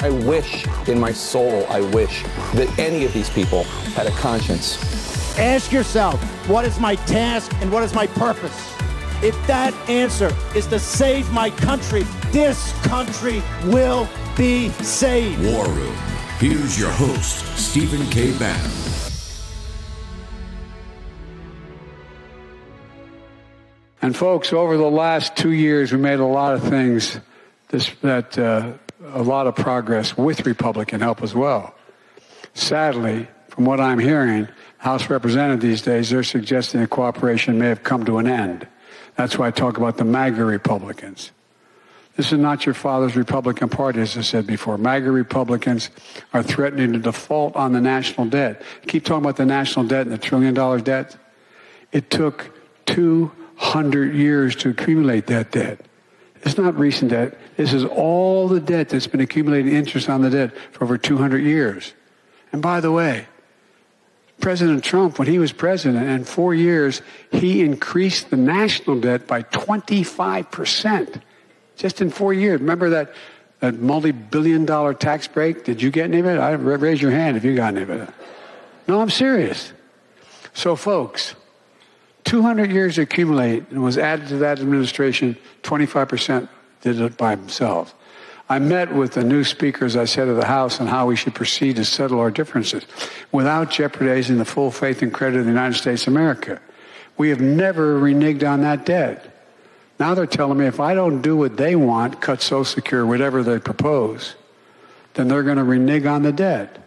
I wish in my soul, I wish that any of these people had a conscience. Ask yourself, what is my task and what is my purpose? If that answer is to save my country, this country will be saved. War Room. Here's your host, Stephen K. Bannon. And folks, over the last two years, we made a lot of things this, that uh, a lot of progress with Republican help as well. Sadly, from what I'm hearing, House Representatives these days, they're suggesting that cooperation may have come to an end. That's why I talk about the MAGA Republicans. This is not your father's Republican Party, as I said before. MAGA Republicans are threatening to default on the national debt. keep talking about the national debt and the trillion dollar debt. It took 200 years to accumulate that debt. It's not recent debt. This is all the debt that's been accumulating interest on the debt for over 200 years. And by the way, President Trump, when he was president, in four years, he increased the national debt by 25%. Just in four years. Remember that, that multi billion dollar tax break? Did you get any of it? I, raise your hand if you got any of it. No, I'm serious. So, folks, 200 years accumulate and was added to that administration, 25% did it by himself. I met with the new speakers, I said, of the House on how we should proceed to settle our differences without jeopardizing the full faith and credit of the United States of America. We have never reneged on that debt. Now they're telling me if I don't do what they want, cut Social Security, whatever they propose, then they're going to renege on the debt.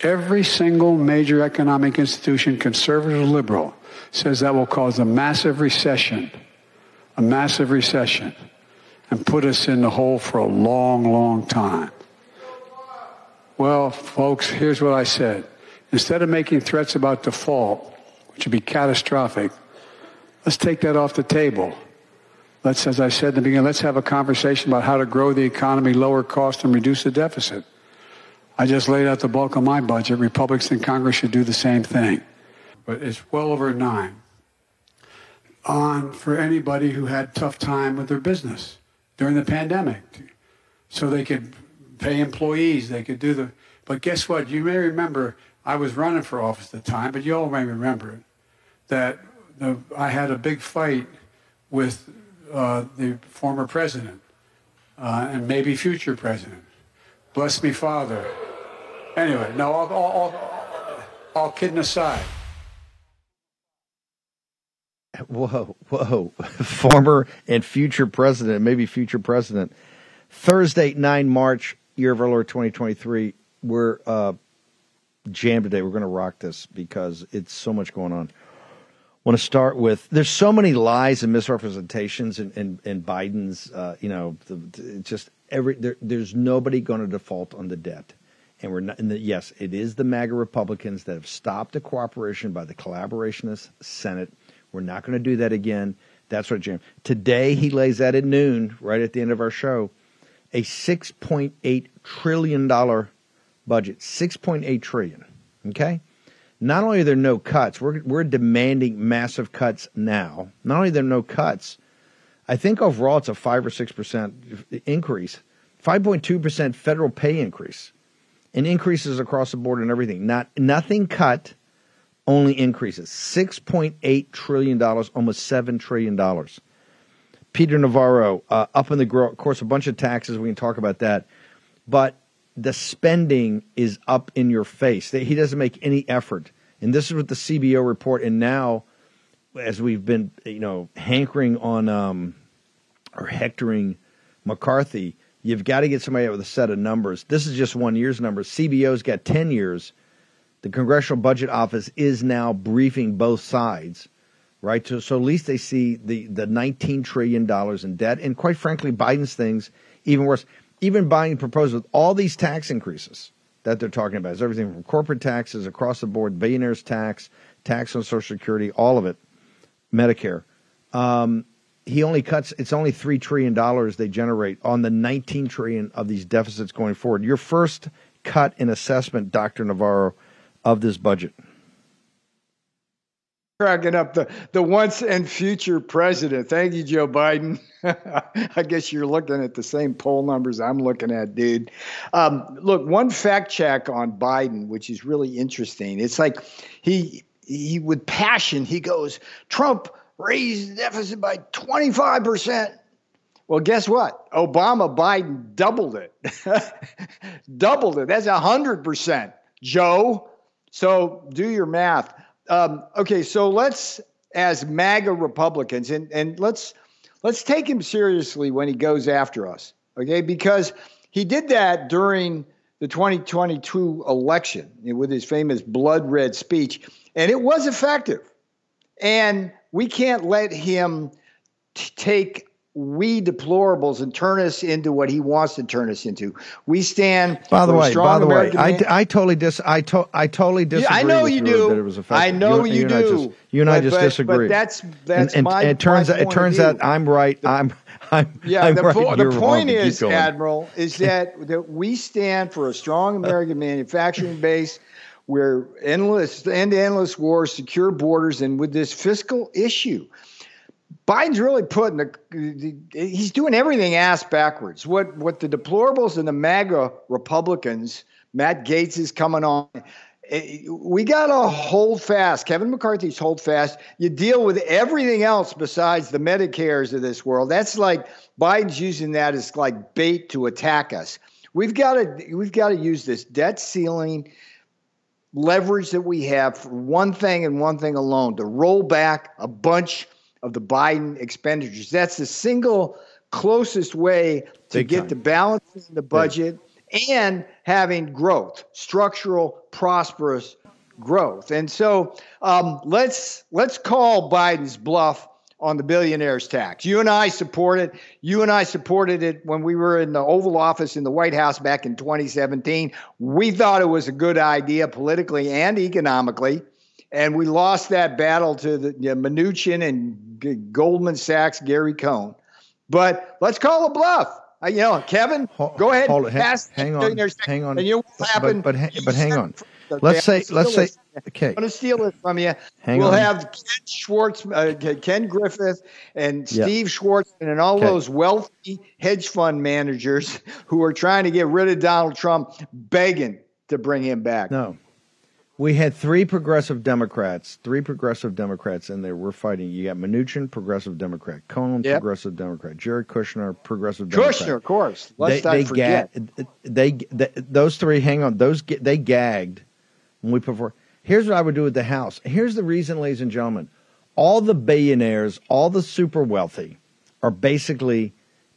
Every single major economic institution, conservative or liberal, says that will cause a massive recession, a massive recession, and put us in the hole for a long, long time. Well, folks, here's what I said. Instead of making threats about default, which would be catastrophic, let's take that off the table. Let's, as I said in the beginning, let's have a conversation about how to grow the economy, lower costs, and reduce the deficit. I just laid out the bulk of my budget. Republicans in Congress should do the same thing. But it's well over nine on for anybody who had tough time with their business during the pandemic. So they could pay employees, they could do the but guess what? You may remember I was running for office at the time, but you all may remember it, that the, I had a big fight with uh, the former president uh, and maybe future president. Bless me, Father. Anyway, no, all, all, all, all kidding aside. Whoa, whoa. Former and future president, maybe future president. Thursday, 9 March, year of our Lord 2023. We're uh, jammed today. We're going to rock this because it's so much going on want to start with there's so many lies and misrepresentations in, in, in Biden's, uh, you know, the, the, just every there, there's nobody going to default on the debt. And we're not, the, yes, it is the MAGA Republicans that have stopped the cooperation by the collaborationist Senate. We're not going to do that again. That's what Jim. Today he lays out at noon, right at the end of our show, a six point eight trillion dollar budget. Six point eight trillion. Okay? not only are there no cuts, we're, we're demanding massive cuts now. Not only are there no cuts, I think overall it's a 5 or 6% increase, 5.2% federal pay increase, and increases across the board and everything. Not Nothing cut, only increases. $6.8 trillion, almost $7 trillion. Peter Navarro, uh, up in the growth, of course, a bunch of taxes. We can talk about that. But the spending is up in your face. He doesn't make any effort. And this is what the CBO report. And now, as we've been, you know, hankering on um, or hectoring McCarthy, you've got to get somebody with a set of numbers. This is just one year's numbers. CBO's got 10 years. The Congressional Budget Office is now briefing both sides, right? So, so at least they see the, the $19 trillion in debt. And quite frankly, Biden's things, even worse even Biden proposed with all these tax increases, that they're talking about. It's everything from corporate taxes across the board, billionaires tax, tax on Social Security, all of it, Medicare. Um, he only cuts. It's only three trillion dollars they generate on the 19 trillion of these deficits going forward. Your first cut in assessment, Doctor Navarro, of this budget cracking up the the once and future president. Thank you, Joe Biden. I guess you're looking at the same poll numbers I'm looking at, dude. Um, look, one fact check on Biden, which is really interesting. It's like he he with passion he goes, Trump raised the deficit by 25 percent. Well, guess what? Obama Biden doubled it. doubled it. That's a hundred percent, Joe. So do your math. Um, okay, so let's, as MAGA Republicans, and, and let's let's take him seriously when he goes after us, okay? Because he did that during the 2022 election with his famous blood red speech, and it was effective. And we can't let him t- take we deplorables and turn us into what he wants to turn us into. We stand. By the way, by the American way, I, I totally dis I, to, I totally disagree. Yeah, I know you do. That it was effective. I know you, you, you do. Just, you and I just but, disagree. But that's that's and, and, my. And it turns out it turns out I'm right. The, I'm I'm yeah. I'm the, right, po- the point is, Admiral, is that that we stand for a strong American manufacturing base. Where endless end endless wars, secure borders, and with this fiscal issue, Biden's really putting the he's doing everything ass backwards. What what the deplorables and the MAGA Republicans, Matt Gaetz is coming on. Eh, we got to hold fast. Kevin McCarthy's hold fast. You deal with everything else besides the Medicares of this world. That's like Biden's using that as like bait to attack us. We've got to we've got to use this debt ceiling leverage that we have for one thing and one thing alone to roll back a bunch of the Biden expenditures. That's the single closest way to Big get time. the balance in the budget and having growth, structural, prosperous growth. And so um, let's let's call Biden's bluff on the billionaires tax. You and I support it. You and I supported it when we were in the Oval Office in the White House back in 2017. We thought it was a good idea politically and economically and we lost that battle to the you know, Mnuchin and G- Goldman Sachs, Gary Cohn. But let's call a bluff. Uh, you know, Kevin, Hold- go ahead. hold it. pass Hang the on. Hang on. And you know what But- happened? but- but- but hang on. Let's say- let's say- okay. I'm going to steal it from you. Hang we'll on. have Ken Schwartz, uh, Ken Griffith, and Yeah. Steve Schwartzman, and all Okay. those wealthy hedge fund managers who are trying to get rid of Donald Trump, begging to bring him back. No. We had three progressive Democrats, three progressive Democrats in there. We're fighting. You got Mnuchin, progressive Democrat, Cohn, Yep. progressive Democrat, Jared Kushner, progressive Democrat. Kushner, of course. Let's they, not they forget. They, they those three. Hang on, those they gagged when we put forward. Here's what I would do with the House. Here's the reason, ladies and gentlemen. All the billionaires, all the super wealthy, are basically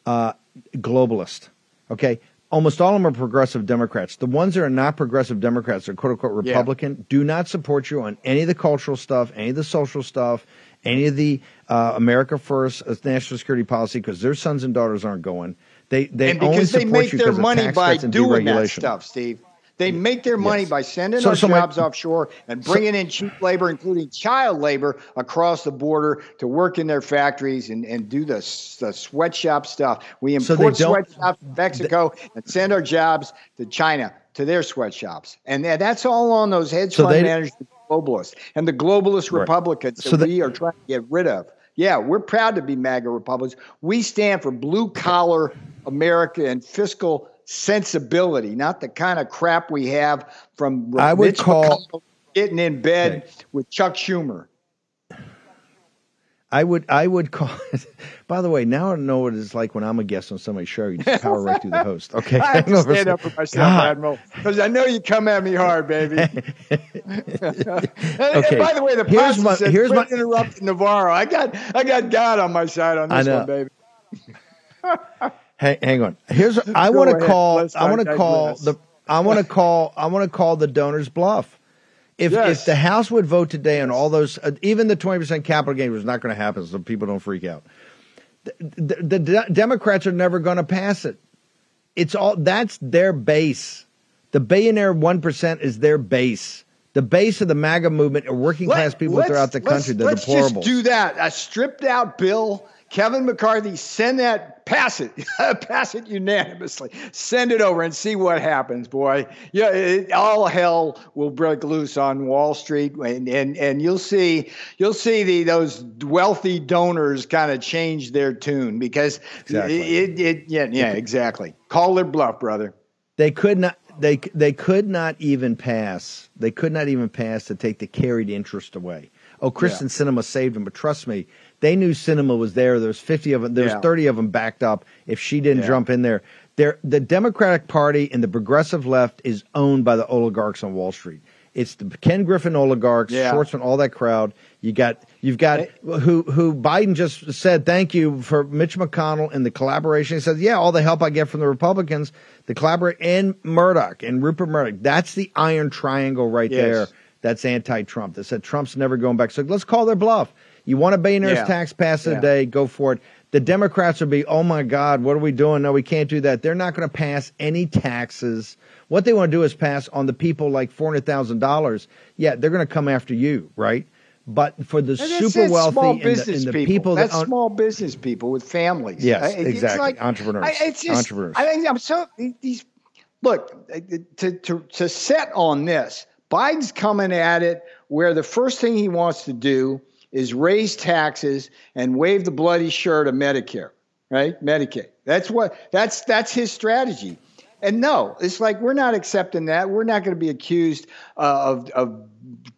uh, globalist. Okay, almost all of them are progressive Democrats. The ones that are not progressive Democrats are quote unquote Yeah. Republican do not support you on any of the cultural stuff, any of the social stuff, any of the uh, America First uh, national security policy because their sons and daughters aren't going. They they and only because they make you their money by doing that stuff, Steve. They make their money Yes. by sending So- our so my- jobs offshore and bringing in cheap labor, including child labor, across the border to work in their factories and, and do the, the sweatshop stuff. We import sweatshops from Mexico and send our jobs to China, to their sweatshops. And tha- that's all on those hedge So fund they- managers, the globalists, and the globalist Right. Republicans So that they- we are trying to get rid of. Yeah, we're proud to be MAGA Republicans. We stand for blue collar America and fiscal sensibility, not the kind of crap we have from I would Mitch call- McConnell getting in bed Okay. with Chuck Schumer. I would I would call. By the way, now I know what it's like when I'm a guest on somebody's show. You just power right through the host. Okay, I have to stand up for myself, God. Admiral, because I know you come at me hard, baby. and, and by the way, the Here's my- said, here's "Quit my- interrupting Navarro." I got I got God on my side on this one, baby. Hang, hang on. Here's I want to call. Let's I want to call the. I want to call. I want to call the donors bluff. If Yes. if the House would vote today on all those, uh, even the twenty percent capital gain was not going to happen, so people don't freak out. The, the, the Democrats are never going to pass it. It's all that's their base. The billionaire 1% is their base. The base of the MAGA movement are working class people throughout the country. They're let's deplorable. just do that. A stripped out bill. Kevin McCarthy, send that, pass it, pass it unanimously. Send it over and see what happens, boy. Yeah, it, all hell will break loose on Wall Street, and and, and you'll see you'll see the those wealthy donors kind of change their tune because Exactly. it, it yeah yeah exactly. Call their bluff, brother. They could not. They they could not even pass. They could not even pass to take the carried interest away. Oh, Kyrsten Sinema saved them, but trust me, they knew Sinema was there. There's 50 of them. There's Yeah. 30 of them backed up. If she didn't Yeah. jump in there, there the Democratic Party and the progressive left is owned by the oligarchs on Wall Street. It's the Ken Griffin oligarchs, Yeah. Schwartzman, all that crowd. You got you've got who who Biden just said thank you for Mitch McConnell and the collaboration. He said, yeah, all the help I get from the Republicans, the collaborate and Murdoch and Rupert Murdoch. That's the iron triangle right Yes. there. That's anti-Trump. That said Trump's never going back. So let's call their bluff. You want a billionaire's Yeah. tax passed Yeah. today? Go for it. The Democrats will be, oh my God, what are we doing? No, we can't do that. They're not going to pass any taxes. What they want to do is pass on the people like four hundred thousand dollars. Yeah, they're going to come after you, right? But for the that's- super that's wealthy small and the, and the people, that's that own, small business people with families. Yes, I- it's exactly. Entrepreneurs. it's just, Entrepreneurs. I think I'm so these. Look, to to to set on this, Biden's coming at it where the first thing he wants to do is raise taxes and wave the bloody shirt of Medicare, right? Medicaid. That's what that's that's his strategy. And no, it's like we're not accepting that. We're not going to be accused uh, of of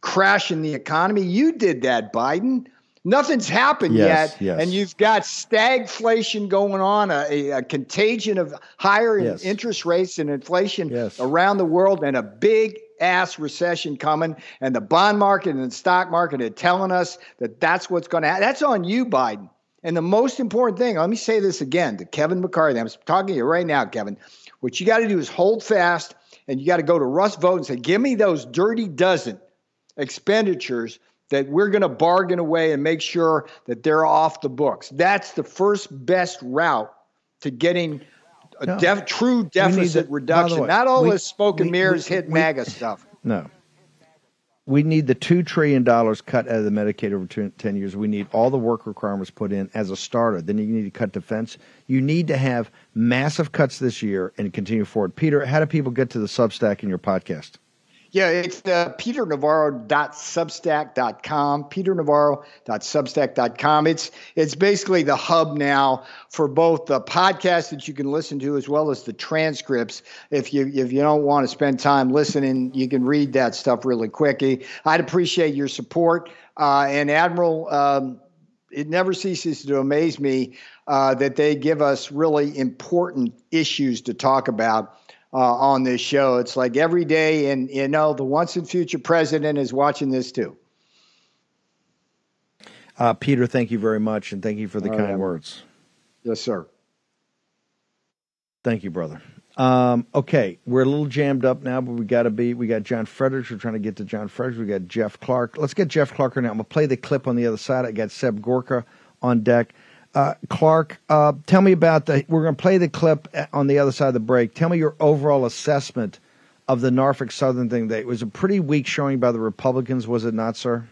crashing the economy. You did that, Biden. Nothing's happened Yes, yet, yes. and you've got stagflation going on, a, a, contagion of higher Yes. interest rates and inflation around the world, and a big ass recession coming. And the bond market and the stock market are telling us that that's what's going to happen. That's on you, Biden. And the most important thing, let me say this again to Kevin McCarthy. I'm talking to you right now, Kevin. What you got to do is hold fast, and you got to go to Russ Vought and say, "Give me those dirty dozen expenditures that we're going to bargain away and make sure that they're off the books. That's the first best route to getting a No. def- true deficit the- reduction. way, Not all we- this smoke and we- mirrors we- hit MAGA stuff. No. We need the $2 trillion cut out of the Medicaid over two, 10 years. We need all the work requirements put in as a starter. Then you need to cut defense. You need to have massive cuts this year and continue forward. Peter, how do people get to the Substack in your podcast? Yeah, it's uh, peternavarro.substack.com, peternavarro.substack.com. It's it's basically the hub now for both the podcast that you can listen to as well as the transcripts. If you if you don't want to spend time listening, you can read that stuff really quickly. I'd appreciate your support. Uh, and Admiral, um, it never ceases to amaze me uh, that they give us really important issues to talk about uh, on this show. It's like every day, and you know, the once and future president is watching this too. Uh, Peter, thank you very much, and thank you for the All kind right. words. Yes, sir. Thank you, brother. Um, okay, we're a little jammed up now, but we got to be. We got John Fredericks. We're trying to get to John Fredericks. We got Jeff Clark. Let's get Jeff Clark now. I'm gonna play the clip on the other side. I got Seb Gorka on deck. Uh, Clark, uh, tell me about the. We're gonna play the clip uh, on the other side of the break. Tell me your overall assessment of the Norfolk Southern thing. That it was a pretty weak showing by the Republicans, was it not, sir?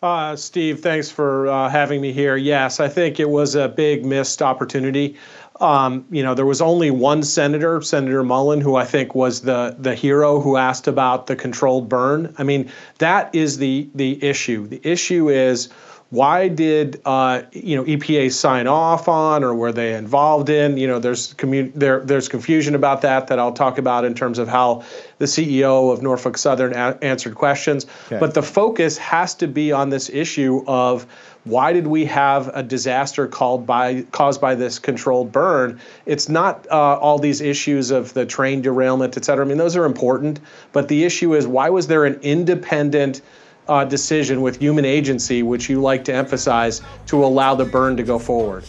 Uh, Steve, thanks for uh, having me here. Yes, I think it was a big missed opportunity. Um, you know, there was only one senator, Senator Mullen, who I think was the the hero who asked about the controlled burn. I mean, that is the the issue. The issue is why did uh, you know EPA sign off on, or were they involved in? You know, there's commu- there there's confusion about that that I'll talk about in terms of how the CEO of Norfolk Southern a- answered questions. Okay. But the focus has to be on this issue of why did we have a disaster called by caused by this controlled burn? It's not uh, all these issues of the train derailment, et cetera. I mean, those are important, but the issue is why was there an independent uh, decision with human agency, which you like to emphasize, to allow the burn to go forward?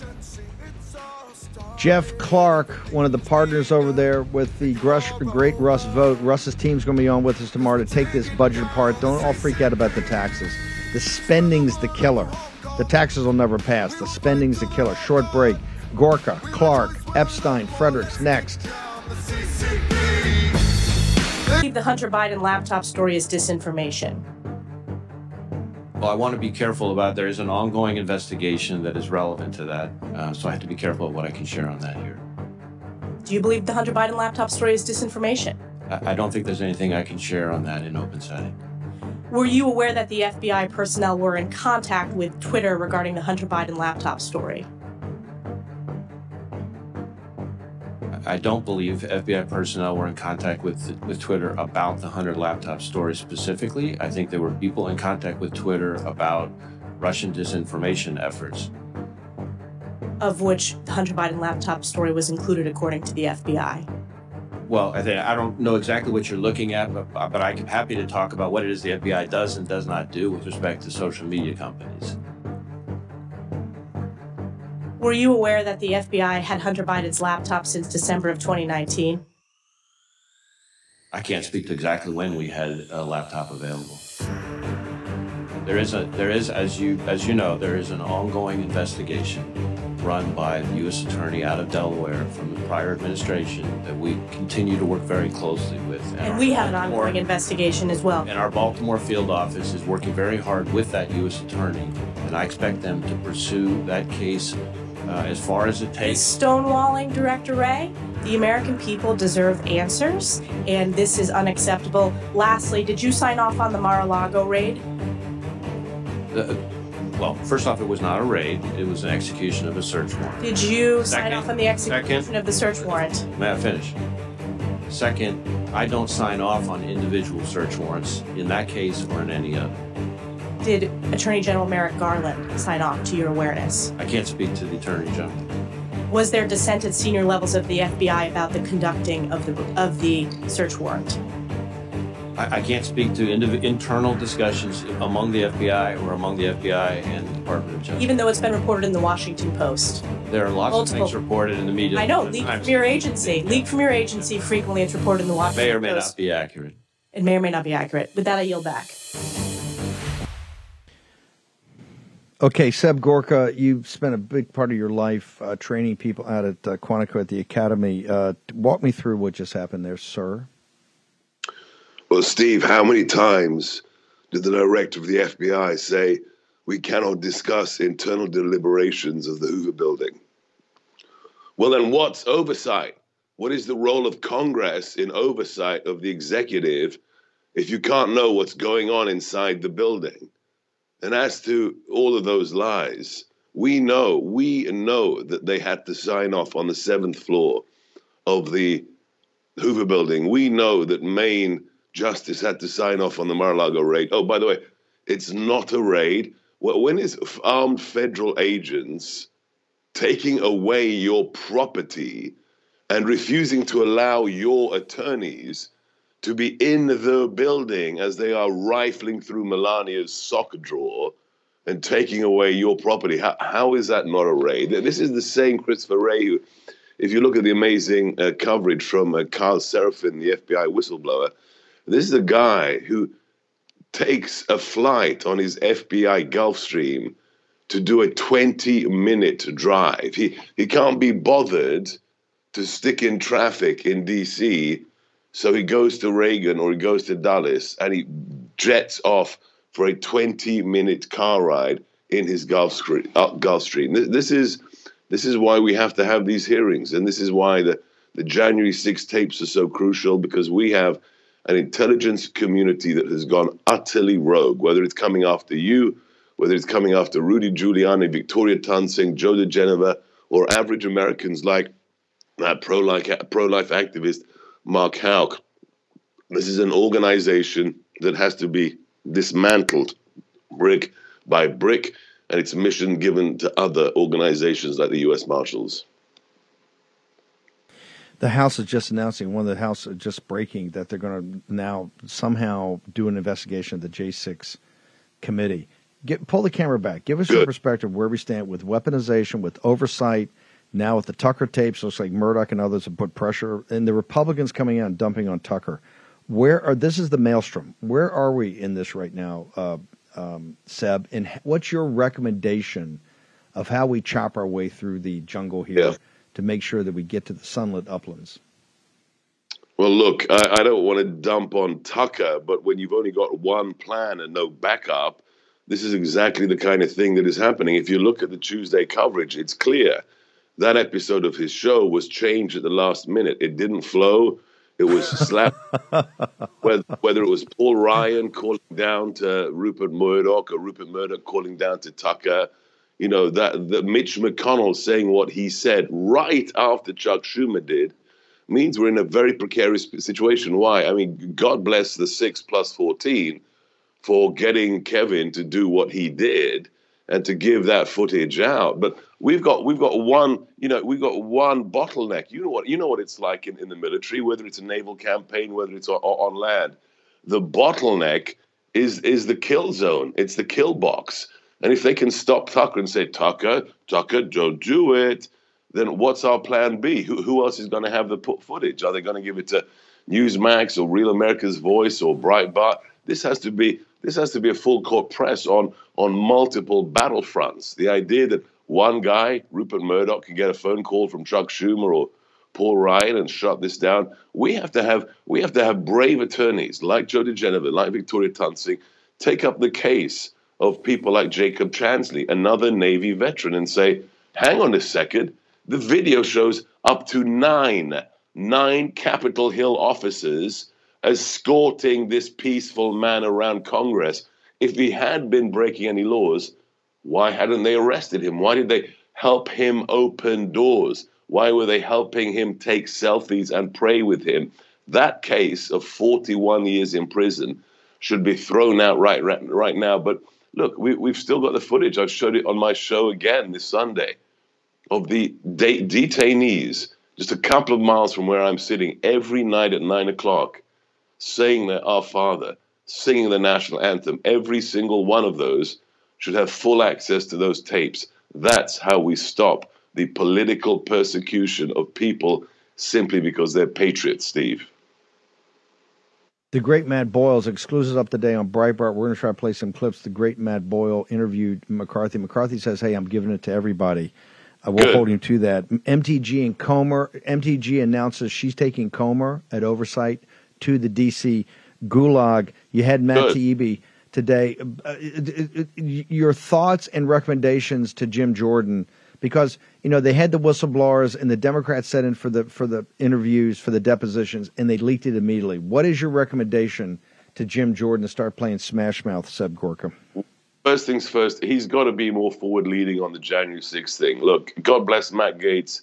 Jeff Clark, one of the partners over there with the Grush, Great Russ Vought. Russ's team's going to be on with us tomorrow to take this budget apart. Don't all freak out about the taxes. The spending's the killer. The taxes will never pass. The spending's the killer. Short break. Gorka, Clark, Epshteyn, Fredericks next. believe the Hunter Biden laptop story is disinformation? Well, I want to be careful about there is an ongoing investigation that is relevant to that, uh, so I have to be careful of what I can share on that here. Do you believe the Hunter Biden laptop story is disinformation? I, I don't think there's anything I can share on that in open setting. Were you aware that the FBI personnel were in contact with Twitter regarding the Hunter Biden laptop story? I don't believe FBI personnel were in contact with with Twitter about the Hunter laptop story specifically. I think there were people in contact with Twitter about Russian disinformation efforts. Of which the Hunter Biden laptop story was included, according to the FBI. Well, I think I don't know exactly what you're looking at, but, but I'm happy to talk about what it is the FBI does and does not do with respect to social media companies. Were you aware that the FBI had Hunter Biden's laptop since December of 2019? I can't speak to exactly when we had a laptop available. There is a there is as you as you know there is an ongoing investigation run by the U.S. Attorney out of Delaware from the prior administration that we continue to work very closely with. And, and we have an ongoing investigation as well. And our Baltimore field office is working very hard with that U.S. Attorney, and I expect them to pursue that case uh, as far as it takes. Stonewalling Director Wray. the American people deserve answers, and this is unacceptable. Lastly, did you sign off on the Mar a Lago raid? Uh, well, first off, it was not a raid, it was an execution of a search warrant. Did you second, sign off on the execution second, of the search warrant? May I finish? Second, I don't sign off on individual search warrants in that case or in any other did Attorney General Merrick Garland sign off to your awareness? I can't speak to the Attorney General. Was there dissent at senior levels of the FBI about the conducting of the of the search warrant? I, I can't speak to indiv- internal discussions among the FBI or among the FBI and the Department of Justice. Even though it's been reported in the Washington Post. There are lots Multiple. of things reported in the media. I know, leaked from your agency. Leaked from your agency frequently it's reported in the Washington Post. May or may Post. not be accurate. It may or may not be accurate. With that, I yield back. Okay, Seb Gorka, you've spent a big part of your life uh, training people out at uh, Quantico at the Academy. Uh, walk me through what just happened there, sir. Well, Steve, how many times did the director of the FBI say we cannot discuss internal deliberations of the Hoover building? Well, then what's oversight? What is the role of Congress in oversight of the executive if you can't know what's going on inside the building? And as to all of those lies, we know, we know that they had to sign off on the seventh floor of the Hoover building. We know that Main Justice had to sign off on the Mar-a-Lago raid. Oh, by the way, it's not a raid. When is armed federal agents taking away your property and refusing to allow your attorneys to be in the building as they are rifling through Melania's sock drawer and taking away your property. How, how is that not a raid? This is the same Christopher Wray who, if you look at the amazing uh, coverage from uh, Carl Seraphin, the FBI whistleblower, this is a guy who takes a flight on his FBI Gulfstream to do a 20 minute drive. He, he can't be bothered to stick in traffic in DC so he goes to Reagan or he goes to Dallas and he jets off for a 20 minute car ride in his Gulfstream. Uh, Gulfstream. This is this is why we have to have these hearings, and this is why the the January 6 tapes are so crucial because we have an intelligence community that has gone utterly rogue. Whether it's coming after you, whether it's coming after Rudy Giuliani, Victoria Toensing, Joe diGenova, or average Americans like that pro-life pro-life activist Mark Houck. This is an organization that has to be dismantled brick by brick, and its mission given to other organizations like the U.S. Marshals. The House is just announcing, one of the House just breaking that they're going to now somehow do an investigation of the J6 committee. Get, pull the camera back. Give us Good. your perspective where we stand with weaponization, with oversight, now with the Tucker tapes, looks like Murdoch and others have put pressure, and the Republicans coming out and dumping on Tucker. Where are this is the maelstrom? Where are we in this right now, uh, um, Seb? And what's your recommendation of how we chop our way through the jungle here yeah. to make sure that we get to the sunlit uplands? Well, look, I, I don't want to dump on Tucker, but when you've only got one plan and no backup, this is exactly the kind of thing that is happening. If you look at the Tuesday coverage, it's clear that episode of his show was changed at the last minute. It didn't flow. It was slapped. whether, whether it was Paul Ryan calling down to Rupert Murdoch or Rupert Murdoch calling down to Tucker, you know that the Mitch McConnell saying what he said right after Chuck Schumer did means we're in a very precarious situation. Why? I mean, God bless the six plus fourteen for getting Kevin to do what he did and to give that footage out. But we've got we've got one, you know, we've got one bottleneck. You know what you know what it's like in, in the military, whether it's a naval campaign, whether it's on, on land. The bottleneck is is the kill zone. It's the kill box. And if they can stop Tucker and say, Tucker, Tucker, don't do it, then what's our plan B? Who, who else is going to have the footage? Are they going to give it to Newsmax or Real America's Voice or Breitbart? This has to be this has to be a full court press on on multiple battlefronts. The idea that one guy, Rupert Murdoch, can get a phone call from Chuck Schumer or Paul Ryan and shut this down. We have to have we have to have brave attorneys like Joe diGenova, like Victoria Toensing, take up the case of people like Jacob Chansley, another Navy veteran, and say, hang on a second, the video shows up to nine, nine Capitol Hill officers escorting this peaceful man around Congress. If he had been breaking any laws, why hadn't they arrested him? Why did they help him open doors? Why were they helping him take selfies and pray with him? That case of 41 years in prison should be thrown out right, right, right now. But look, we, we've still got the footage. I've showed it on my show again this Sunday of the de- detainees just a couple of miles from where I'm sitting every night at nine o'clock saying that Our Father, singing the national anthem. Every single one of those should have full access to those tapes. That's how we stop the political persecution of people simply because they're patriots, Steve. The great Matt Boyle's exclusive up today on Breitbart. We're going to try to play some clips. The great Matt Boyle interviewed McCarthy. McCarthy says, "Hey, I'm giving it to everybody." Uh, we'll hold him to that. MTG and Comer. MTG announces she's taking Comer at oversight to the DC Gulag. You had Matt Taibbi today. Uh, your thoughts and recommendations to Jim Jordan because you know they had the whistleblowers and the Democrats set in for the for the interviews for the depositions and they leaked it immediately. What is your recommendation to Jim Jordan to start playing Smash Mouth, Seb Gorka? First things first, he's got to be more forward leading on the January 6th thing. Look, God bless Matt Gaetz,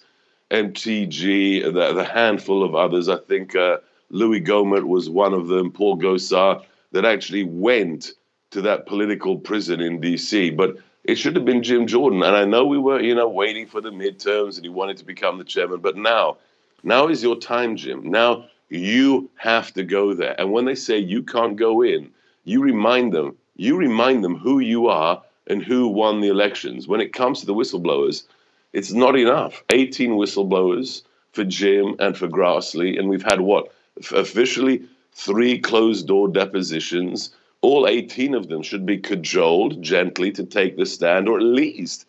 MTG, the, the handful of others. I think uh, Louis Gohmert was one of them, Paul Gosar, that actually went to that political prison in D.C. But it should have been Jim Jordan. And I know we were, you know, waiting for the midterms and he wanted to become the chairman. But now, now is your time, Jim. Now you have to go there. And when they say you can't go in, you remind them, you remind them who you are and who won the elections. When it comes to the whistleblowers, it's not enough. 18 whistleblowers for Jim and for Grassley. And we've had what? Officially three closed door depositions all 18 of them should be cajoled gently to take the stand, or at least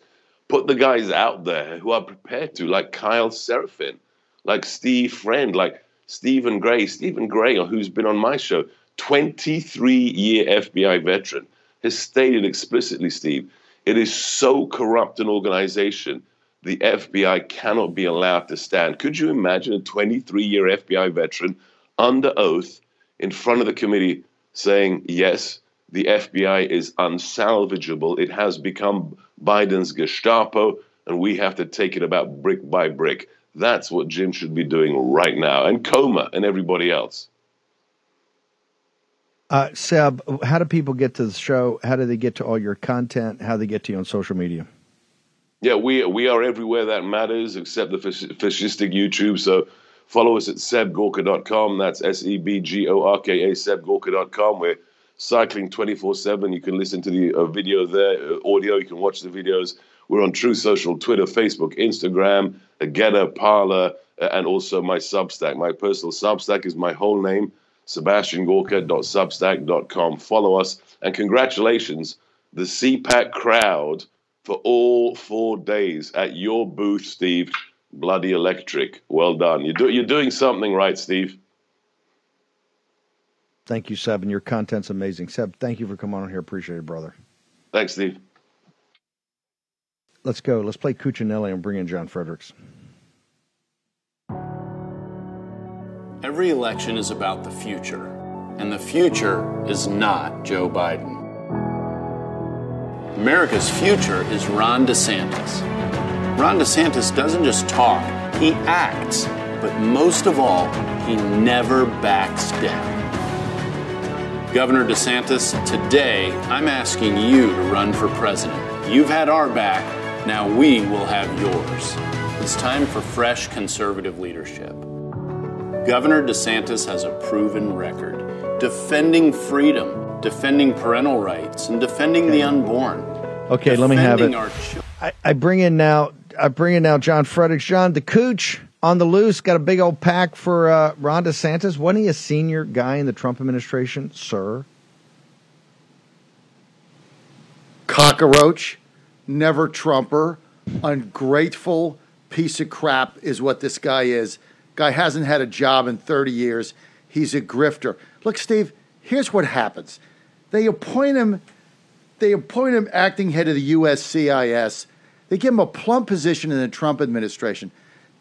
put the guys out there who are prepared to, like Kyle Seraphin, like Steve Friend, like Stephen Gray. Stephen Gray, who's been on my show, 23 year FBI veteran, has stated explicitly, Steve, it is so corrupt an organization, the FBI cannot be allowed to stand. Could you imagine a 23 year FBI veteran under oath in front of the committee saying, yes, the FBI is unsalvageable. It has become Biden's Gestapo, and we have to take it about brick by brick. That's what Jim should be doing right now, and Comer and everybody else. Uh, Seb, how do people get to the show? How do they get to all your content? How do they get to you on social media? Yeah, we we are everywhere that matters, except the fascistic YouTube. So Follow us at sebgorka.com. That's S E B G O R K A, sebgorka.com. We're cycling 24 7. You can listen to the uh, video there, uh, audio. You can watch the videos. We're on Truth Social, Twitter, Facebook, Instagram, Gettr, Parler, uh, and also my Substack. My personal Substack is my whole name, sebastiangorka.substack.com. Follow us. And congratulations, the CPAC crowd for all four days at your booth, Steve bloody electric. Well done. You're, do, you're doing something right, Steve. Thank you, Seb, and your content's amazing. Seb, thank you for coming on here. Appreciate it, brother. Thanks, Steve. Let's go. Let's play Cuccinelli and bring in John Fredericks. Every election is about the future, and the future is not Joe Biden. America's future is Ron DeSantis. Ron DeSantis doesn't just talk, he acts, but most of all, he never backs down. Governor DeSantis, today I'm asking you to run for president. You've had our back, now we will have yours. It's time for fresh conservative leadership. Governor DeSantis has a proven record defending freedom, defending parental rights, and defending the unborn. Okay, let me have it. I, I bring in now. I bring in now John Fredericks. John, the cooch on the loose got a big old PAC for uh, Ron DeSantis. Wasn't he a senior guy in the Trump administration, sir? cockroach, never Trumper, ungrateful piece of crap is what this guy is. Guy hasn't had a job in 30 years. He's a grifter. Look, Steve, here's what happens. They appoint him they appoint him acting head of the USCIS. They give him a plum position in the Trump administration.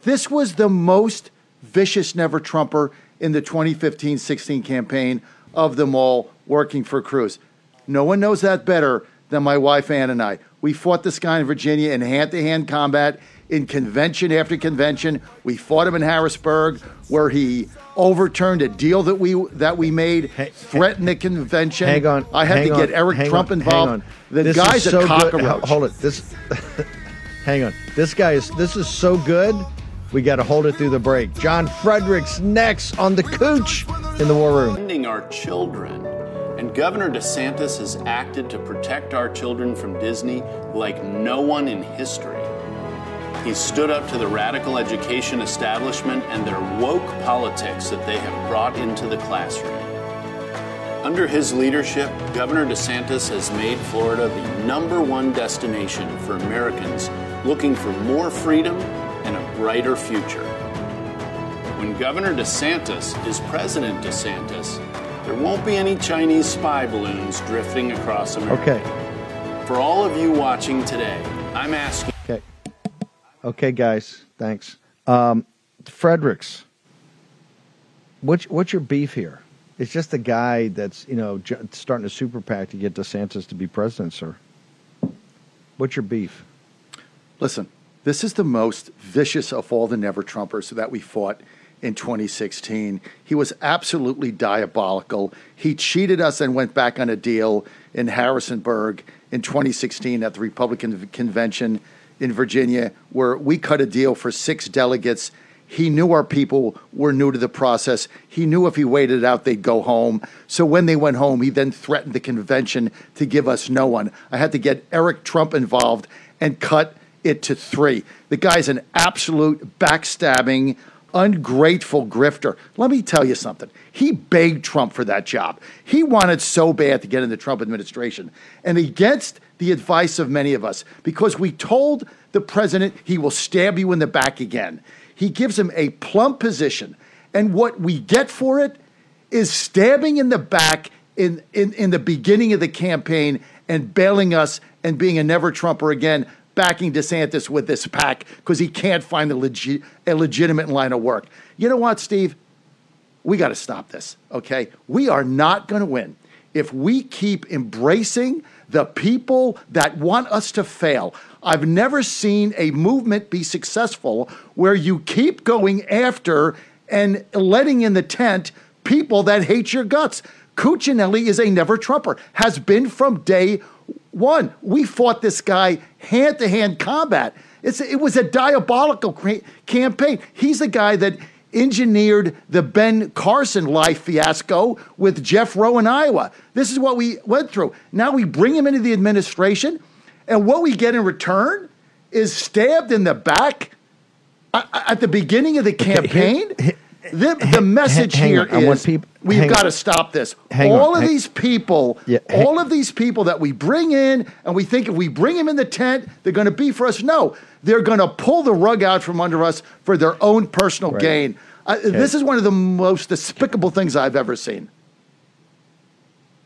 This was the most vicious never Trumper in the 2015 16 campaign of them all working for Cruz. No one knows that better than my wife Ann and I. We fought this guy in Virginia in hand to hand combat in convention after convention. We fought him in Harrisburg where he overturned a deal that we that we made, threatened the convention. Hang on. I had to on, get Eric Trump on, involved. The This guy's is a so good- Hold it. This. Hang on. This guy is. This is so good. We got to hold it through the break. John Fredericks next on the cooch in the war room. defending our children. And Governor DeSantis has acted to protect our children from Disney like no one in history. He stood up to the radical education establishment and their woke politics that they have brought into the classroom. Under his leadership, Governor DeSantis has made Florida the number one destination for Americans looking for more freedom and a brighter future. When Governor DeSantis is President DeSantis, there won't be any Chinese spy balloons drifting across America. Okay. For all of you watching today, I'm asking. Okay. Okay, guys. Thanks. Um, Fredericks, what's what's your beef here? It's just a guy that's you know starting a super PAC to get DeSantis to be president, sir. What's your beef? Listen, this is the most vicious of all the never Trumpers that we fought in 2016. He was absolutely diabolical. He cheated us and went back on a deal in Harrisonburg in 2016 at the Republican convention in Virginia, where we cut a deal for six delegates. He knew our people were new to the process. He knew if he waited out, they'd go home. So when they went home, he then threatened the convention to give us no one. I had to get Eric Trump involved and cut it to three. The guy's an absolute backstabbing, ungrateful grifter. Let me tell you something. He begged Trump for that job. He wanted so bad to get in the Trump administration. And against the advice of many of us, because we told the president he will stab you in the back again. He gives him a plump position. And what we get for it is stabbing in the back in, in, in the beginning of the campaign and bailing us and being a never Trumper again, backing DeSantis with this PAC because he can't find a, legi- a legitimate line of work. You know what, Steve? We got to stop this, okay? We are not going to win if we keep embracing the people that want us to fail. I've never seen a movement be successful where you keep going after and letting in the tent people that hate your guts. Cuccinelli is a never Trumper, has been from day one. We fought this guy hand to hand combat. It's, it was a diabolical cra- campaign. He's the guy that engineered the Ben Carson life fiasco with Jeff Roe in Iowa. This is what we went through. Now we bring him into the administration, and what we get in return is stabbed in the back a- a- at the beginning of the campaign. The, the message hang here on. Is we've got on. to stop this. Hang on. all of Hang- these people, Yeah, all of these people that we bring in, and we think if we bring them in the tent, they're going to be for us. No, they're going to pull the rug out from under us for their own personal Right. gain. Uh, This is one of the most despicable things I've ever seen.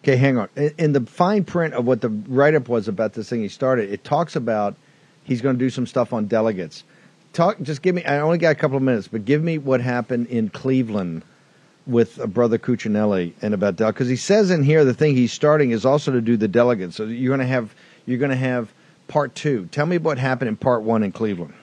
Okay, hang on. In, in the fine print of what the write up was about this thing he started, it talks about he's going to do some stuff on delegates. Talk. Just give me. I only got a couple of minutes, but give me what happened in Cleveland with uh, Brother Cuccinelli and about delegates because he says in here the thing he's starting is also to do the delegates. So you're going to have you're going to have part two. Tell me what happened in part one in Cleveland.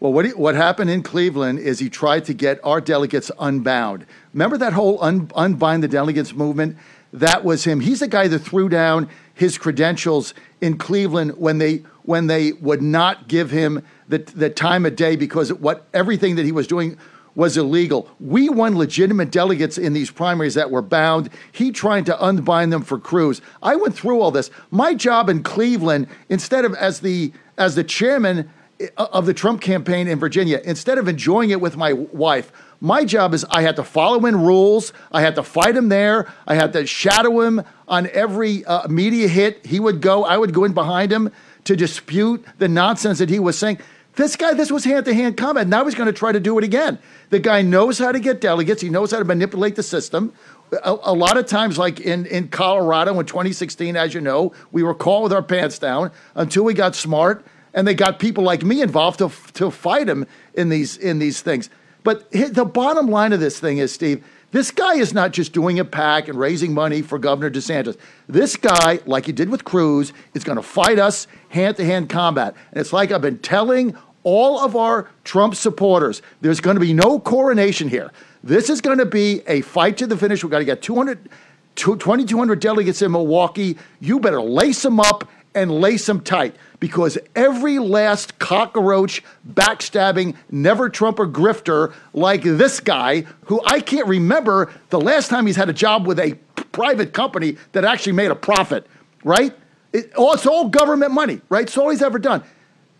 Well, what, he, what happened in Cleveland is he tried to get our delegates unbound. Remember that whole un, unbind the delegates movement? That was him. He's the guy that threw down his credentials in Cleveland when they when they would not give him the, the time of day because what everything that he was doing was illegal. We won legitimate delegates in these primaries that were bound. He trying to unbind them for Cruz. I went through all this. My job in Cleveland, instead of as the as the chairman uh, of the Trump campaign in Virginia, instead of enjoying it with my wife, my job is I had to follow in rules. I had to fight him there. I had to shadow him on every uh, media hit. He would go, I would go in behind him to dispute the nonsense that he was saying. This guy, this was hand to hand combat. Now he's going to try to do it again. The guy knows how to get delegates, he knows how to manipulate the system. A, a, lot of times, like in, in Colorado in 2016, as you know, we were caught with our pants down until we got smart and they got people like me involved to, to fight him in these, in these things. But the bottom line of this thing is, Steve, this guy is not just doing a PAC and raising money for Governor DeSantis. This guy, like he did with Cruz, is going to fight us hand to hand combat. And it's like I've been telling all of our Trump supporters there's going to be no coronation here. This is going to be a fight to the finish. We've got to get 200, 2,200 delegates in Milwaukee. You better lace them up and lace them tight because every last cockroach, backstabbing, never Trumper grifter like this guy, who I can't remember the last time he's had a job with a private company that actually made a profit, right? It, oh, it's all government money, right? It's all he's ever done.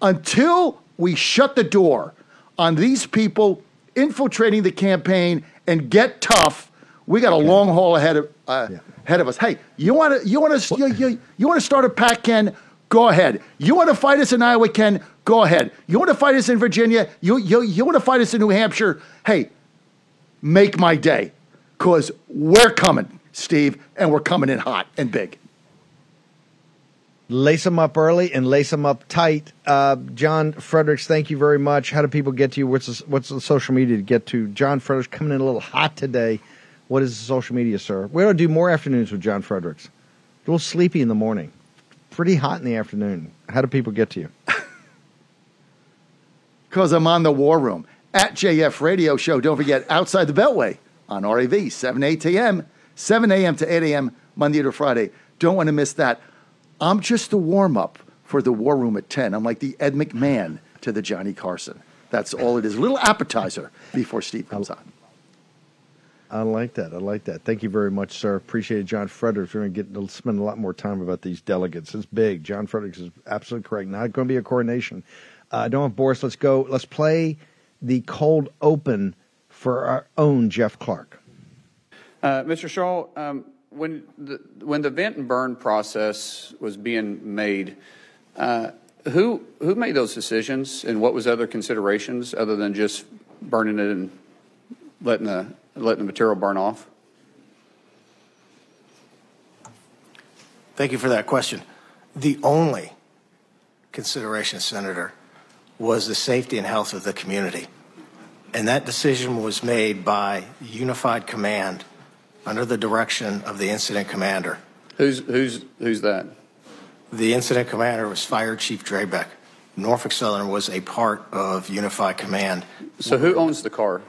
Until we shut the door on these people infiltrating the campaign and get tough, we got a okay. long haul ahead of uh, yeah. ahead of us. Hey, you want to you want to you, you, you want to start a PAC, Ken? Go ahead. You want to fight us in Iowa, Ken? Go ahead. You want to fight us in Virginia? You you you want to fight us in New Hampshire? Hey, make my day, cause we're coming, Steve, and we're coming in hot and big lace them up early and lace them up tight. Uh, John Fredericks, thank you very much. How do people get to you? What's the, what's the social media to get to? John Fredericks coming in a little hot today. What is social media, sir? We're going to do more afternoons with John Fredericks. A little sleepy in the morning, pretty hot in the afternoon. How do people get to you? Because I'm on the War Room at JF Radio Show. Don't forget, Outside the Beltway on RAV, 7 8 a.m., 7 a.m. to 8 a.m., Monday to Friday. Don't want to miss that. I'm just the warm up for the War Room at 10. I'm like the Ed McMahon to the Johnny Carson. That's all it is. A little appetizer before Steve comes on. I like that. I like that. Thank you very much, sir. Appreciate it, John Fredericks. We're going to get to spend a lot more time about these delegates. It's big. John Fredericks is absolutely correct. Not going to be a coronation. Uh, don't have Boris. Let's go. Let's play the cold open for our own Jeff Clark. Uh, Mr. Shaw, um, when the when the vent and burn process was being made, uh, who who made those decisions, and what was other considerations other than just burning it and letting the letting the material burn off? Thank you for that question. The only consideration, Senator, was the safety and health of the community. And that decision was made by Unified Command under the direction of the incident commander. Who's who's who's that? The incident commander was Fire Chief Drabick. Norfolk Southern was a part of Unified Command. So who owns the car?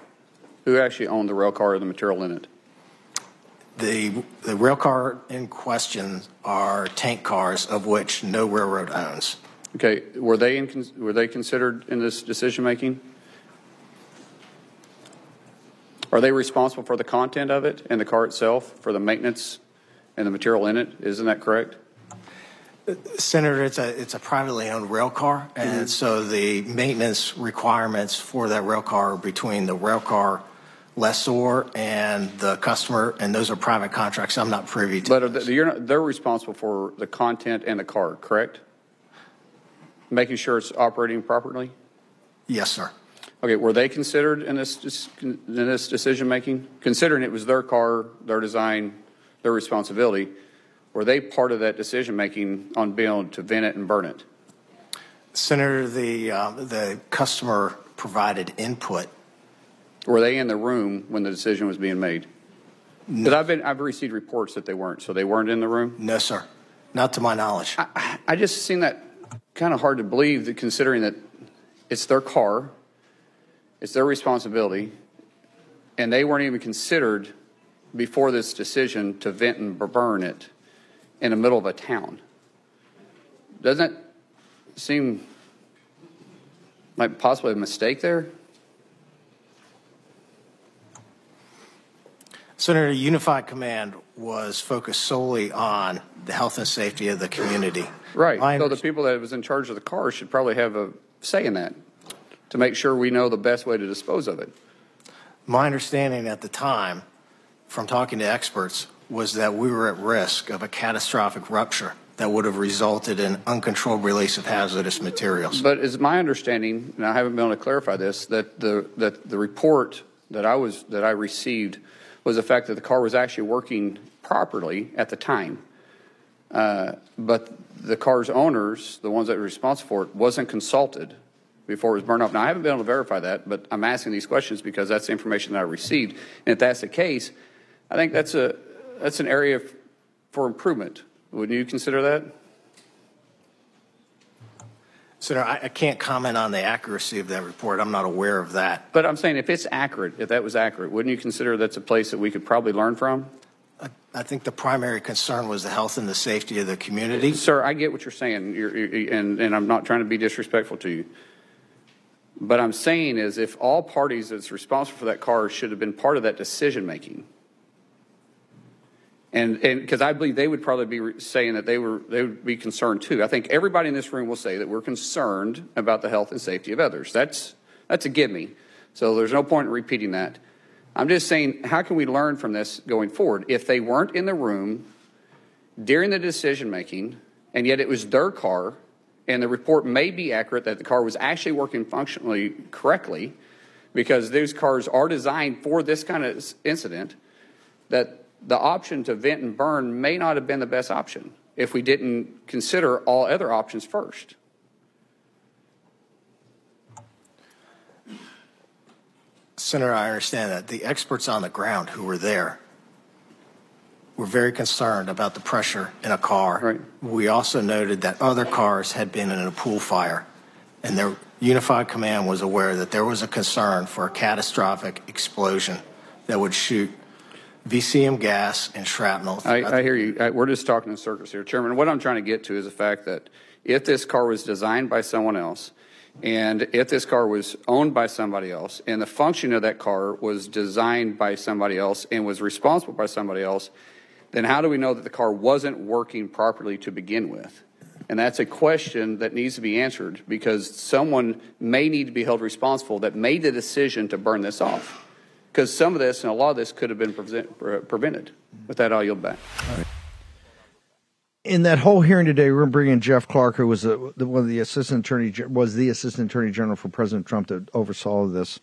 Who actually owned the rail car or the material in it? The the rail car in question are tank cars, of which no railroad owns. Okay, were they in, were they considered in this decision making? Are they responsible for the content of it and the car itself, for the maintenance and the material in it? Isn't that correct? Senator, it's a it's a privately owned rail car, and mm-hmm. so the maintenance requirements for that rail car are between the rail car lessor and the customer, and those are private contracts. I'm not privy to. But they, not, they're responsible for the content and the car, correct? Making sure it's operating properly. Yes, sir. Okay, were they considered in this, in this decision making? Considering it was their car, their design, their responsibility, were they part of that decision making on being able to vent it and burn it? Senator, the, uh, the customer provided input. Were they in the room when the decision was being made? Because I've been, I've received reports that they weren't, so they weren't in the room? No, sir. Not to my knowledge. I, I just seem that kind of hard to believe that considering that it's their car, it's their responsibility, and they weren't even considered before this decision to vent and burn it in the middle of a town. Doesn't that seem like possibly a mistake there? Senator, Unified Command was focused solely on the health and safety of the community. Right. My So the people that was in charge of the car should probably have a say in that to make sure we know the best way to dispose of it. My understanding at the time, from talking to experts, was that we were at risk of a catastrophic rupture that would have resulted in uncontrolled release of hazardous materials. But it's my understanding, and I haven't been able to clarify this, that the that the report that I was that I received was the fact that the car was actually working properly at the time. Uh, but the car's owners, the ones that were responsible for it, wasn't consulted before it was burned off. Now, I haven't been able to verify that, but I'm asking these questions because that's the information that I received. And if that's the case, I think that's a that's an area for improvement. Wouldn't you consider that? Senator, I, I can't comment on the accuracy of that report. I'm not aware of that. But I'm saying if it's accurate, if that was accurate, wouldn't you consider that's a place that we could probably learn from? I, I think the primary concern was the health and the safety of the community. Sir, I get what you're saying, you're, you're, and, and I'm not trying to be disrespectful to you. But I'm saying is if all parties that's responsible for that car should have been part of that decision making, and because I believe they would probably be saying that they were they would be concerned too. I think everybody in this room will say that we're concerned about the health and safety of others. That's that's a give me. So there's no point in repeating that. I'm just saying, how can we learn from this going forward? If they weren't in the room during the decision making, and yet it was their car, and the report may be accurate that the car was actually working functionally correctly, because those cars are designed for this kind of incident, that the option to vent and burn may not have been the best option if we didn't consider all other options first. Senator, I understand that. The experts on the ground who were there were very concerned about the pressure in a car. Right. We also noted that other cars had been in a pool fire, and their unified command was aware that there was a concern for a catastrophic explosion that would shoot VCM gas and shrapnel. I, I hear you. I, we're just talking in circles here, Chairman. What I'm trying to get to is the fact that if this car was designed by someone else, and if this car was owned by somebody else, and the function of that car was designed by somebody else and was responsible by somebody else, then how do we know that the car wasn't working properly to begin with? And that's a question that needs to be answered because someone may need to be held responsible that made the decision to burn this off. Because some of this and a lot of this could have been prevent, pre- prevented. With that, I'll yield back. in that whole hearing today, we're going to bring in Jeff Clark, who was the, one of the assistant attorney was the assistant attorney general for President Trump that oversaw this.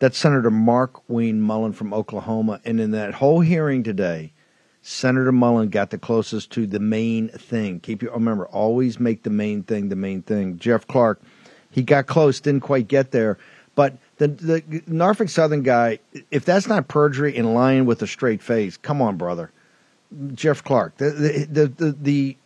That's Senator Markwayne Mullin from Oklahoma, and in that whole hearing today, Senator Mullin got the closest to the main thing. Keep you remember, always make the main thing the main thing. Jeff Clark, he got close, didn't quite get there, but the the Norfolk Southern guy, if that's not perjury and lying with a straight face, come on, brother. Jeff Clark, the the the, the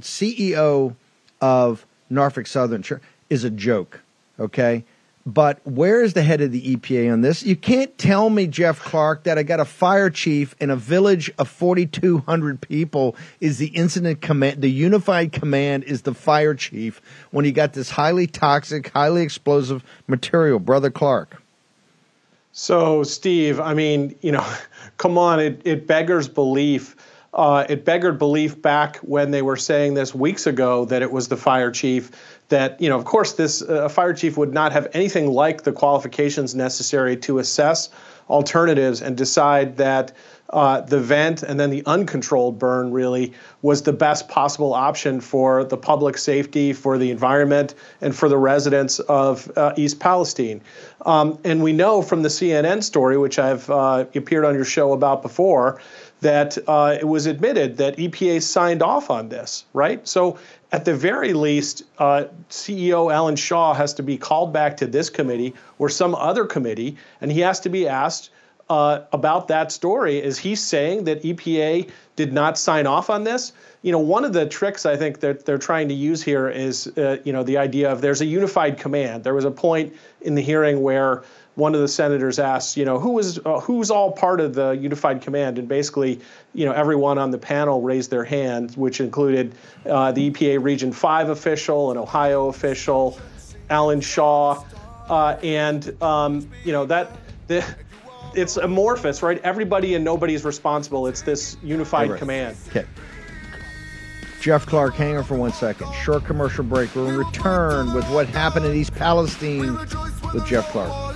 CEO of Norfolk Southern is a joke, okay? But where is the head of the EPA on this? You can't tell me, Jeff Clark, that I got a fire chief in a village of 4,200 people is the incident command, the unified command is the fire chief when you got this highly toxic, highly explosive material, brother Clark. So, Steve, I mean, you know, come on, it, it beggars belief. Uh, it beggared belief back when they were saying this weeks ago that it was the fire chief. That you know, of course, this uh, fire chief would not have anything like the qualifications necessary to assess alternatives and decide that uh, the vent and then the uncontrolled burn really was the best possible option for the public safety, for the environment, and for the residents of uh, East Palestine. Um, and we know from the CNN story, which I've uh, appeared on your show about before, that uh, it was admitted that EPA signed off on this, right? So at the very least, uh, CEO Alan Shaw has to be called back to this committee or some other committee, and he has to be asked uh, about that story. Is he saying that EPA did not sign off on this? You know, one of the tricks I think that they're trying to use here is, uh, you know, the idea of there's a unified command. There was a point in the hearing where one of the senators asked, you know, who was uh, who's all part of the unified command, and basically, you know, everyone on the panel raised their hand, which included uh, the EPA Region Five official, an Ohio official, Alan Shaw, uh, and um, you know that the it's amorphous, right? Everybody and nobody's responsible. It's this unified Right. command. Okay. Jeff Clark, hang on for one second. Short commercial break. We'll return with what happened in East Palestine with Jeff Clark.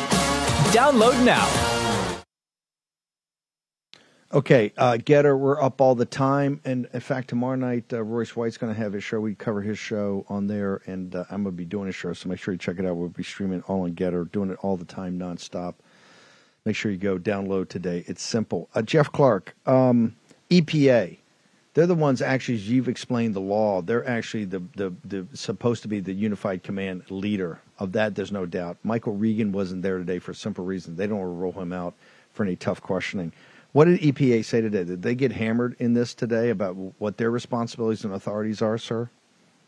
Download now. Okay, uh, Gettr, we're up all the time, and in fact, tomorrow night uh, Royce White's going to have his show. We cover his show on there, and uh, I'm going to be doing a show, so make sure you check it out. We'll be streaming all on Gettr, doing it all the time, nonstop. Make sure you go download today. It's simple. Uh, Jeff Clark, um, EPA, they're the ones actually. as You've explained the law. They're actually the, the the supposed to be the unified command leader of that. There's no doubt. Michael Regan wasn't there today for a simple reason. They don't want to roll him out for any tough questioning. What did EPA say today? Did they get hammered in this today about what their responsibilities and authorities are, sir?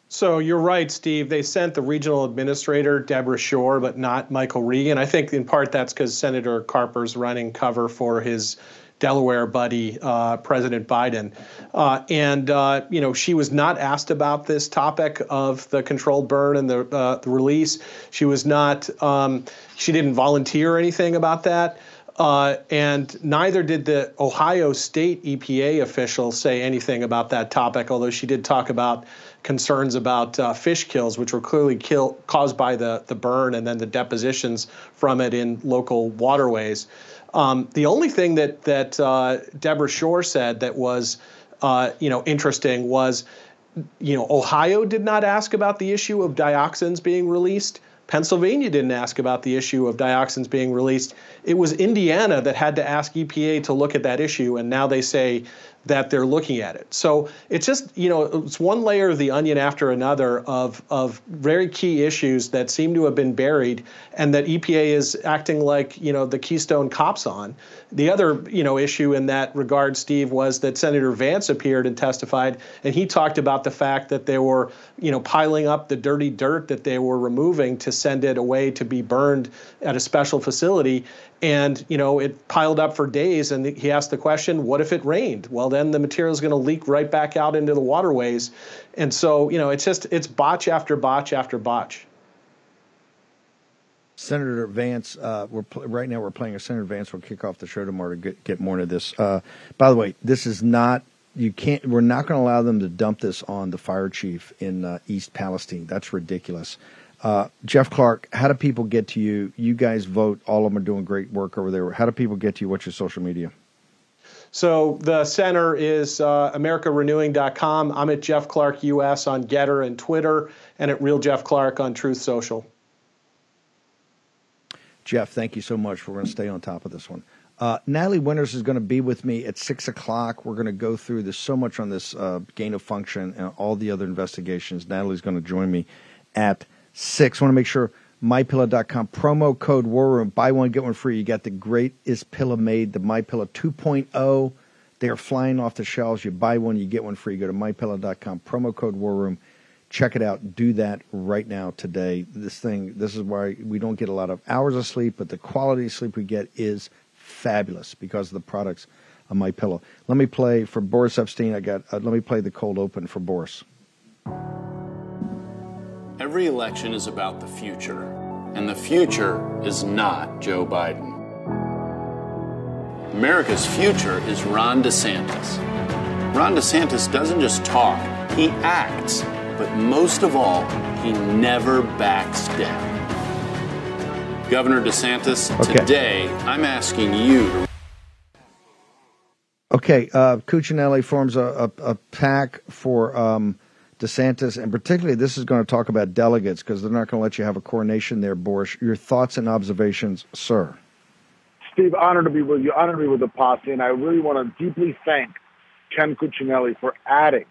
So you're right, Steve. They sent the regional administrator, Deborah Shore, but not Michael Regan. I think in part that's because Senator Carper's running cover for his Delaware buddy, uh, President Biden. Uh, and, uh, you know, she was not asked about this topic of the controlled burn and the, uh, the release. She was not, um, she didn't volunteer anything about that. Uh, and neither did the Ohio State EPA official say anything about that topic, although she did talk about concerns about uh, fish kills, which were clearly kill, caused by the, the burn and then the depositions from it in local waterways. Um, the only thing that, that uh, Deborah Shore said that was uh, you know, interesting was you know, Ohio did not ask about the issue of dioxins being released. Pennsylvania didn't ask about the issue of dioxins being released. It was Indiana that had to ask EPA to look at that issue, and now they say that they're looking at it. So it's just, you know, it's one layer of the onion after another of, of very key issues that seem to have been buried and that EPA is acting like, you know, the Keystone cops on. The other, you know, issue in that regard, Steve, was that Senator Vance appeared and testified, and he talked about the fact that they were, you know, piling up the dirty dirt that they were removing to send it away to be burned at a special facility. And, you know, it piled up for days. And he asked the question, what if it rained? Well, then the material is going to leak right back out into the waterways. And so, you know, it's just, it's botch after botch after botch. Senator Vance, uh, we're pl- right now we're playing a Senator Vance. We'll kick off the show tomorrow to get, get more into this. Uh, by the way, this is not you can't. We're not going to allow them to dump this on the fire chief in uh, East Palestine. That's ridiculous. Uh, Jeff Clark, how do people get to you? You guys vote. All of them are doing great work over there. How do people get to you? What's your social media? So the center is uh, AmericaRenewing.com. I'm at Jeff Clark US on Gettr and Twitter, and at Real Jeff Clark on Truth Social. Jeff, thank you so much. We're going to stay on top of this one. Uh, Natalie Winters is going to be with me at six o'clock. We're going to go through. There's so much on this uh, gain of function and all the other investigations. Natalie's going to join me at six. I want to make sure mypillow.com promo code war room buy one get one free. You got the greatest pillow made, the My Pillow 2.0. They are flying off the shelves. You buy one, you get one free. Go to mypillow.com promo code war room. Check it out. Do that right now today. This thing, this is why we don't get a lot of hours of sleep, but the quality of sleep we get is fabulous because of the products on my pillow. Let me play for Boris Epshteyn. I got. Uh, let me play the cold open for Boris. Every election is about the future, and the future is not Joe Biden. America's future is Ron DeSantis. Ron DeSantis doesn't just talk, he acts, but most of all, he never backs down. Governor DeSantis, Okay. today I'm asking you to Okay, uh, Cuccinelli forms a, a, a PAC for um, DeSantis, and particularly this is going to talk about delegates because they're not going to let you have a coronation there, Boris. Your thoughts and observations, sir. Steve, honored to be with you, honored to be with the posse, and I really want to deeply thank Ken Cuccinelli for adding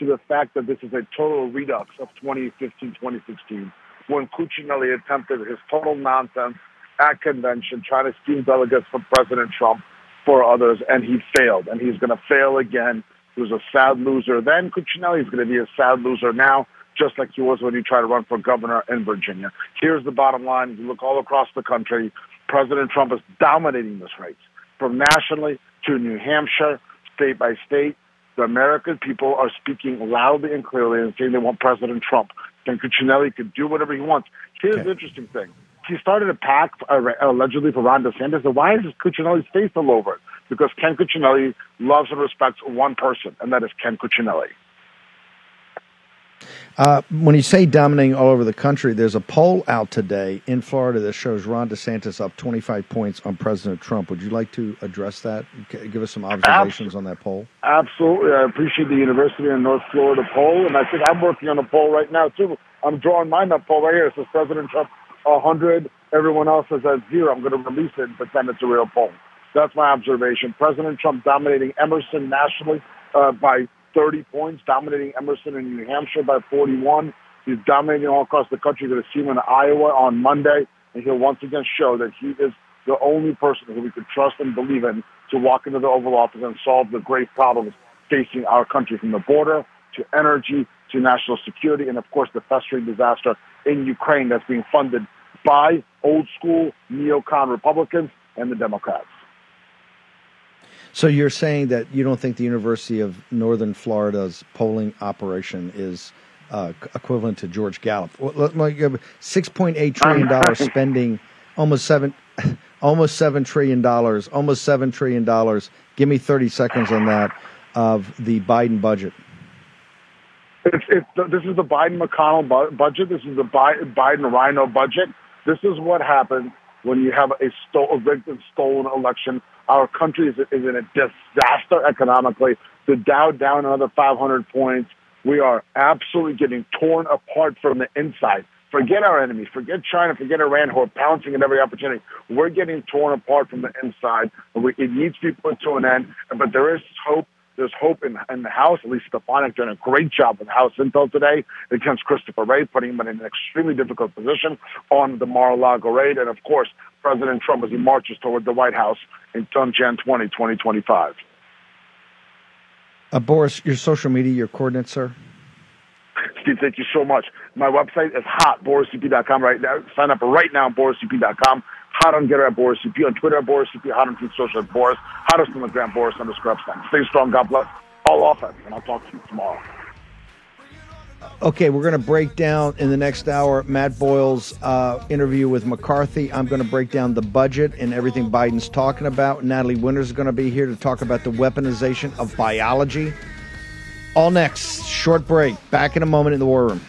to the fact that this is a total redux of 2015, 2016, when Cuccinelli attempted his total nonsense at convention, trying to steal delegates from President Trump for others, and he failed, and he's going to fail again. He was a sad loser then. Cuccinelli is going to be a sad loser now, just like he was when he tried to run for governor in Virginia. Here's the bottom line. If you look all across the country, President Trump is dominating this race, from nationally to New Hampshire, state by state. The American people are speaking loudly and clearly and saying they want President Trump. Then Cuccinelli could do whatever he wants. Here's the interesting thing. He started a PAC uh, allegedly for Ron DeSantis. So why is Cuccinelli's face all over it? Because Ken Cuccinelli loves and respects one person, and that is Ken Cuccinelli. Uh, when you say dominating all over the country, there's a poll out today in Florida that shows Ron DeSantis up 25 points on President Trump. Would you like to address that? Give us some observations on that poll. Absolutely. I appreciate the University of North Florida poll, and I think I'm working on a poll right now, too. I'm drawing mine up poll right here. It says President Trump 100, everyone else is at zero. I'm going to release it and pretend it's a real poll. That's my observation. President Trump dominating Emerson nationally uh, by 30 points, dominating Emerson in New Hampshire by 41. He's dominating all across the country. You're going to see him in Iowa on Monday, and he'll once again show that he is the only person who we could trust and believe in to walk into the Oval Office and solve the great problems facing our country from the border to energy to national security and, of course, the festering disaster in Ukraine that's being funded by old school neocon Republicans and the Democrats. So you're saying that you don't think the University of Northern Florida's polling operation is uh, equivalent to George Gallup? Well, let- let- Six point eight trillion dollars spending, almost seven, almost seven trillion dollars, almost seven trillion dollars. Give me thirty seconds on that of the Biden budget. It's, it's this is the Biden McConnell bu- budget. This is the Bi- Biden RINO budget. This is what happens when you have a, sto- a rigged and stolen election. Our country is, is in a disaster economically. The Dow down another 500 points. We are absolutely getting torn apart from the inside. Forget our enemies. Forget China. Forget Iran, who are pouncing at every opportunity. We're getting torn apart from the inside. It needs to be put to an end. But there is hope. There's hope in, in the House. At least Stefanik doing a great job with House Intel today against Christopher Wray, putting him in an extremely difficult position on the Mar-a-Lago raid. And, of course, President Trump as he marches toward the White House in on Jan 20, 2025. Uh, Boris, your social media, your coordinates, sir. Steve, thank you so much. My website is hot, borisep.com right now. Sign up right now, borisep.com. Hot on Gettr at Boris EP, on Twitter at Boris EP, hot on Truth Social at Boris, hottest on the gram, Boris underscore Epshteyn. Stay strong, God bless. All offense, and I'll talk to you tomorrow. Okay, we're going to break down in the next hour Matt Boyle's uh, interview with McCarthy. I'm going to break down the budget and everything Biden's talking about. Natalie Winters is going to be here to talk about the weaponization of biology. All next, short break. Back in a moment in the war room.